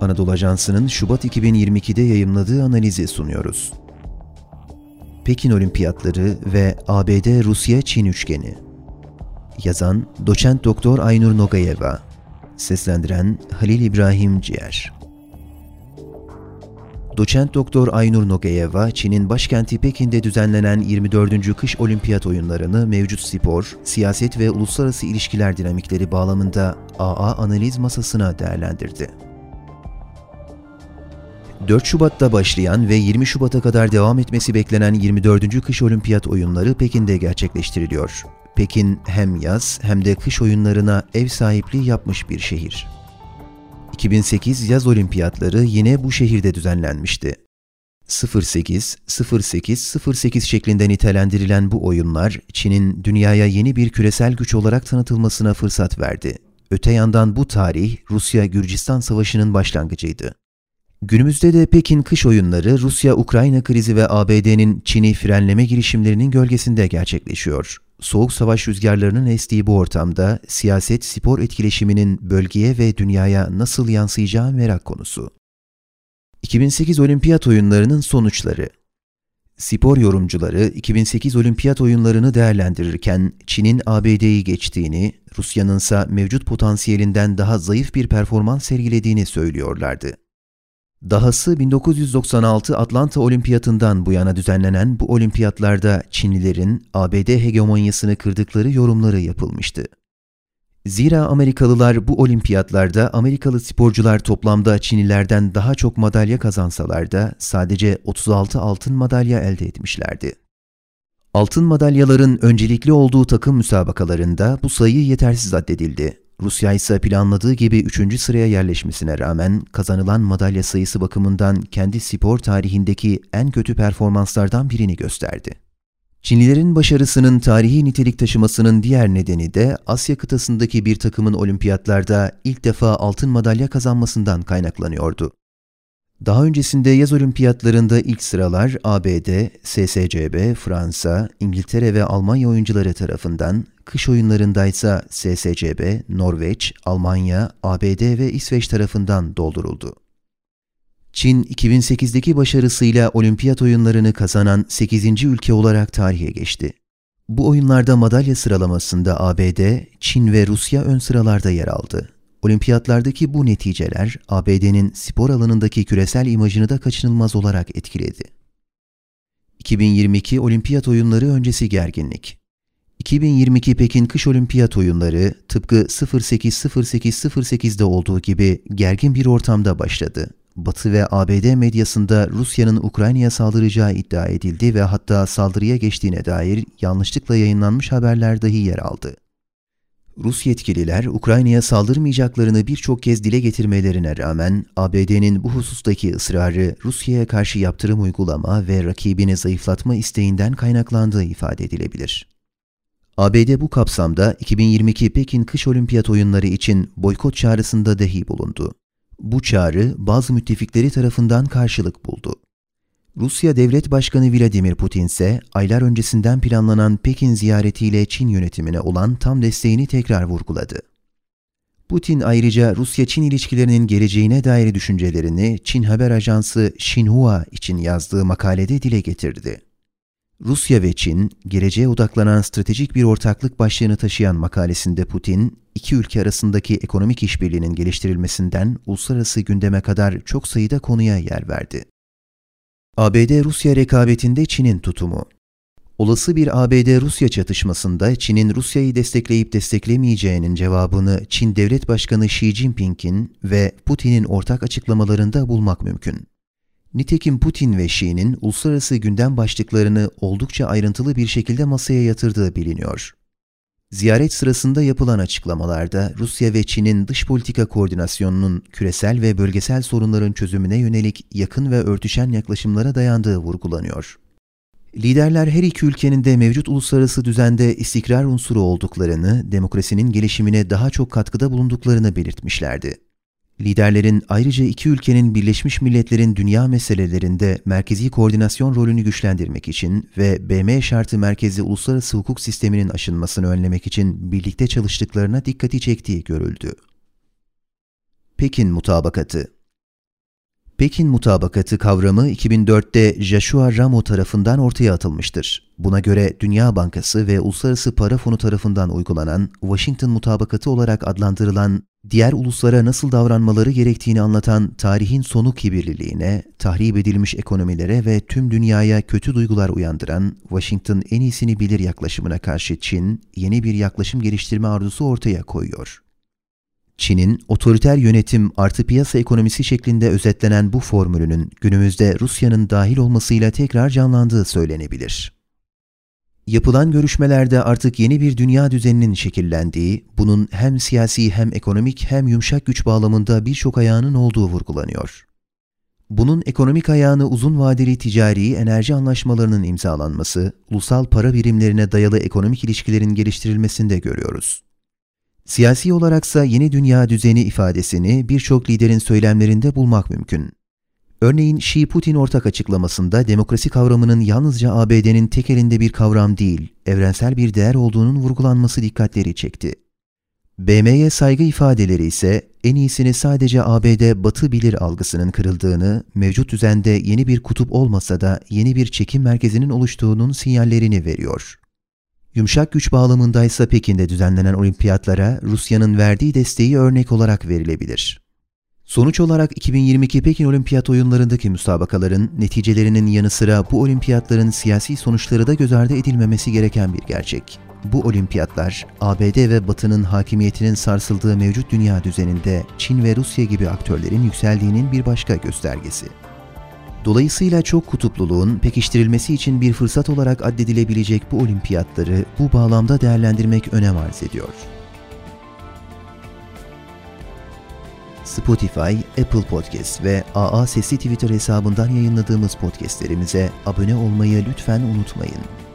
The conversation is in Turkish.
Anadolu Ajansı'nın Şubat 2022'de yayımladığı analizi sunuyoruz. Pekin Olimpiyatları ve ABD-Rusya-Çin üçgeni. Yazan Doçent Doktor Aynur Nogayeva. Seslendiren Halil İbrahim Ciğer. Doçent Doktor Aynur Nogayeva, Çin'in başkenti Pekin'de düzenlenen 24. Kış Olimpiyat Oyunlarını mevcut spor, siyaset ve uluslararası ilişkiler dinamikleri bağlamında AA analiz masasına değerlendirdi. 4 Şubat'ta başlayan ve 20 Şubat'a kadar devam etmesi beklenen 24. Kış Olimpiyat Oyunları Pekin'de gerçekleştiriliyor. Pekin hem yaz hem de kış oyunlarına ev sahipliği yapmış bir şehir. 2008 yaz olimpiyatları yine bu şehirde düzenlenmişti. 08-08-08 şeklinde nitelendirilen bu oyunlar, Çin'in dünyaya yeni bir küresel güç olarak tanıtılmasına fırsat verdi. Öte yandan bu tarih, Rusya-Gürcistan Savaşı'nın başlangıcıydı. Günümüzde de Pekin kış oyunları Rusya-Ukrayna krizi ve ABD'nin Çin'i frenleme girişimlerinin gölgesinde gerçekleşiyor. Soğuk savaş rüzgarlarının estiği bu ortamda siyaset-spor etkileşiminin bölgeye ve dünyaya nasıl yansıyacağı merak konusu. 2008 Olimpiyat Oyunlarının sonuçları Spor yorumcuları 2008 Olimpiyat Oyunlarını değerlendirirken Çin'in ABD'yi geçtiğini, Rusya'nın ise mevcut potansiyelinden daha zayıf bir performans sergilediğini söylüyorlardı. Dahası 1996 Atlanta Olimpiyatından bu yana düzenlenen bu olimpiyatlarda Çinlilerin ABD hegemonyasını kırdıkları yorumları yapılmıştı. Zira Amerikalılar bu olimpiyatlarda Amerikalı sporcular toplamda Çinlilerden daha çok madalya kazansalar da sadece 36 altın madalya elde etmişlerdi. Altın madalyaların öncelikli olduğu takım müsabakalarında bu sayı yetersiz addedildi. Rusya ise planladığı gibi 3. sıraya yerleşmesine rağmen kazanılan madalya sayısı bakımından kendi spor tarihindeki en kötü performanslardan birini gösterdi. Çinlilerin başarısının tarihi nitelik taşımasının diğer nedeni de Asya kıtasındaki bir takımın olimpiyatlarda ilk defa altın madalya kazanmasından kaynaklanıyordu. Daha öncesinde yaz olimpiyatlarında ilk sıralar ABD, SSCB, Fransa, İngiltere ve Almanya oyuncuları tarafından, kış oyunlarında ise SSCB, Norveç, Almanya, ABD ve İsveç tarafından dolduruldu. Çin, 2008'deki başarısıyla olimpiyat oyunlarını kazanan 8. ülke olarak tarihe geçti. Bu oyunlarda madalya sıralamasında ABD, Çin ve Rusya ön sıralarda yer aldı. Olimpiyatlardaki bu neticeler ABD'nin spor alanındaki küresel imajını da kaçınılmaz olarak etkiledi. 2022 Olimpiyat Oyunları öncesi gerginlik 2022 Pekin Kış Olimpiyat Oyunları tıpkı 08.08.08'de olduğu gibi gergin bir ortamda başladı. Batı ve ABD medyasında Rusya'nın Ukrayna'ya saldıracağı iddia edildi ve hatta saldırıya geçtiğine dair yanlışlıkla yayınlanmış haberler dahi yer aldı. Rus yetkililer Ukrayna'ya saldırmayacaklarını birçok kez dile getirmelerine rağmen ABD'nin bu husustaki ısrarı Rusya'ya karşı yaptırım uygulama ve rakibini zayıflatma isteğinden kaynaklandığı ifade edilebilir. ABD bu kapsamda 2022 Pekin Kış Olimpiyat Oyunları için boykot çağrısında dahi bulundu. Bu çağrı bazı müttefikleri tarafından karşılık buldu. Rusya Devlet Başkanı Vladimir Putin ise aylar öncesinden planlanan Pekin ziyaretiyle Çin yönetimine olan tam desteğini tekrar vurguladı. Putin ayrıca Rusya-Çin ilişkilerinin geleceğine dair düşüncelerini Çin haber ajansı Xinhua için yazdığı makalede dile getirdi. Rusya ve Çin, geleceğe odaklanan stratejik bir ortaklık başlığını taşıyan makalesinde Putin, iki ülke arasındaki ekonomik işbirliğinin geliştirilmesinden uluslararası gündeme kadar çok sayıda konuya yer verdi. ABD-Rusya rekabetinde Çin'in tutumu Olası bir ABD-Rusya çatışmasında Çin'in Rusya'yı destekleyip desteklemeyeceğinin cevabını Çin Devlet Başkanı Xi Jinping'in ve Putin'in ortak açıklamalarında bulmak mümkün. Nitekim Putin ve Xi'nin uluslararası gündem başlıklarını oldukça ayrıntılı bir şekilde masaya yatırdığı biliniyor. Ziyaret sırasında yapılan açıklamalarda Rusya ve Çin'in dış politika koordinasyonunun küresel ve bölgesel sorunların çözümüne yönelik yakın ve örtüşen yaklaşımlara dayandığı vurgulanıyor. Liderler her iki ülkenin de mevcut uluslararası düzende istikrar unsuru olduklarını, demokrasinin gelişimine daha çok katkıda bulunduklarını belirtmişlerdi. Liderlerin ayrıca iki ülkenin Birleşmiş Milletler'in dünya meselelerinde merkezi koordinasyon rolünü güçlendirmek için ve BM şartı merkezi uluslararası hukuk sisteminin aşınmasını önlemek için birlikte çalıştıklarına dikkati çektiği görüldü. Pekin Mutabakatı Pekin mutabakatı kavramı 2004'te Joshua Ramo tarafından ortaya atılmıştır. Buna göre Dünya Bankası ve Uluslararası Para Fonu tarafından uygulanan Washington mutabakatı olarak adlandırılan diğer uluslara nasıl davranmaları gerektiğini anlatan tarihin sonu kibirliliğine, tahrip edilmiş ekonomilere ve tüm dünyaya kötü duygular uyandıran Washington en iyisini bilir yaklaşımına karşı Çin, yeni bir yaklaşım geliştirme arzusu ortaya koyuyor. Çin'in otoriter yönetim artı piyasa ekonomisi şeklinde özetlenen bu formülünün günümüzde Rusya'nın dahil olmasıyla tekrar canlandığı söylenebilir. Yapılan görüşmelerde artık yeni bir dünya düzeninin şekillendiği, bunun hem siyasi hem ekonomik hem yumuşak güç bağlamında birçok ayağının olduğu vurgulanıyor. Bunun ekonomik ayağını uzun vadeli ticari enerji anlaşmalarının imzalanması, ulusal para birimlerine dayalı ekonomik ilişkilerin geliştirilmesinde görüyoruz. Siyasi olaraksa yeni dünya düzeni ifadesini birçok liderin söylemlerinde bulmak mümkün. Örneğin Xi-Putin ortak açıklamasında demokrasi kavramının yalnızca ABD'nin tek elinde bir kavram değil, evrensel bir değer olduğunun vurgulanması dikkatleri çekti. BM'ye saygı ifadeleri ise en iyisini sadece ABD batı bilir algısının kırıldığını, mevcut düzende yeni bir kutup olmasa da yeni bir çekim merkezinin oluştuğunun sinyallerini veriyor. Yumuşak güç bağlamındaysa Pekin'de düzenlenen olimpiyatlara Rusya'nın verdiği desteği örnek olarak verilebilir. Sonuç olarak 2022 Pekin Olimpiyat oyunlarındaki müsabakaların neticelerinin yanı sıra bu olimpiyatların siyasi sonuçları da göz ardı edilmemesi gereken bir gerçek. Bu olimpiyatlar, ABD ve Batı'nın hakimiyetinin sarsıldığı mevcut dünya düzeninde Çin ve Rusya gibi aktörlerin yükseldiğinin bir başka göstergesi. Dolayısıyla çok kutupluluğun pekiştirilmesi için bir fırsat olarak addedilebilecek bu olimpiyatları bu bağlamda değerlendirmek önem arz ediyor. Spotify, Apple Podcast ve AA Sesli Twitter hesabından yayınladığımız podcastlerimize abone olmayı lütfen unutmayın.